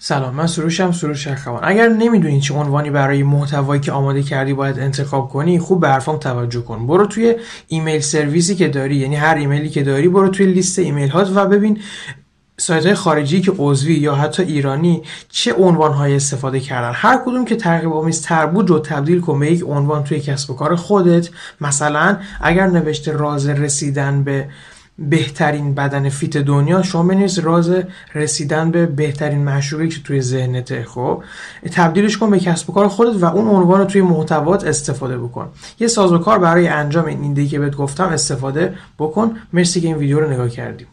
سلام من سروشم سروش شخوان اگر نمی‌دونی چه عنوانی برای محتوایی که آماده کردی باید انتخاب کنی خوب به حرفام توجه کن. برو توی ایمیل سرویسی که داری یعنی هر ایمیلی که داری برو توی لیست ایمیل هات و ببین سایت های خارجی که عضوی یا حتی ایرانی چه عنوان های استفاده کردن. هر کدوم که ترغیب آمیز تر بود رو تبدیل کن به یک عنوان توی کسب و کار خودت. مثلا اگر نوشته راز رسیدن به بهترین بدن fit دنیا شما بنویس راز رسیدن به بهترین معشوقی که توی ذهنته. خب تبدیلش کن به کسب و کار خودت و اون عنوان رو توی محتوات استفاده بکن. یه سازوکار برای انجام این ایده که بهت گفتم استفاده بکن. مرسی که این ویدیو رو نگاه کردیم.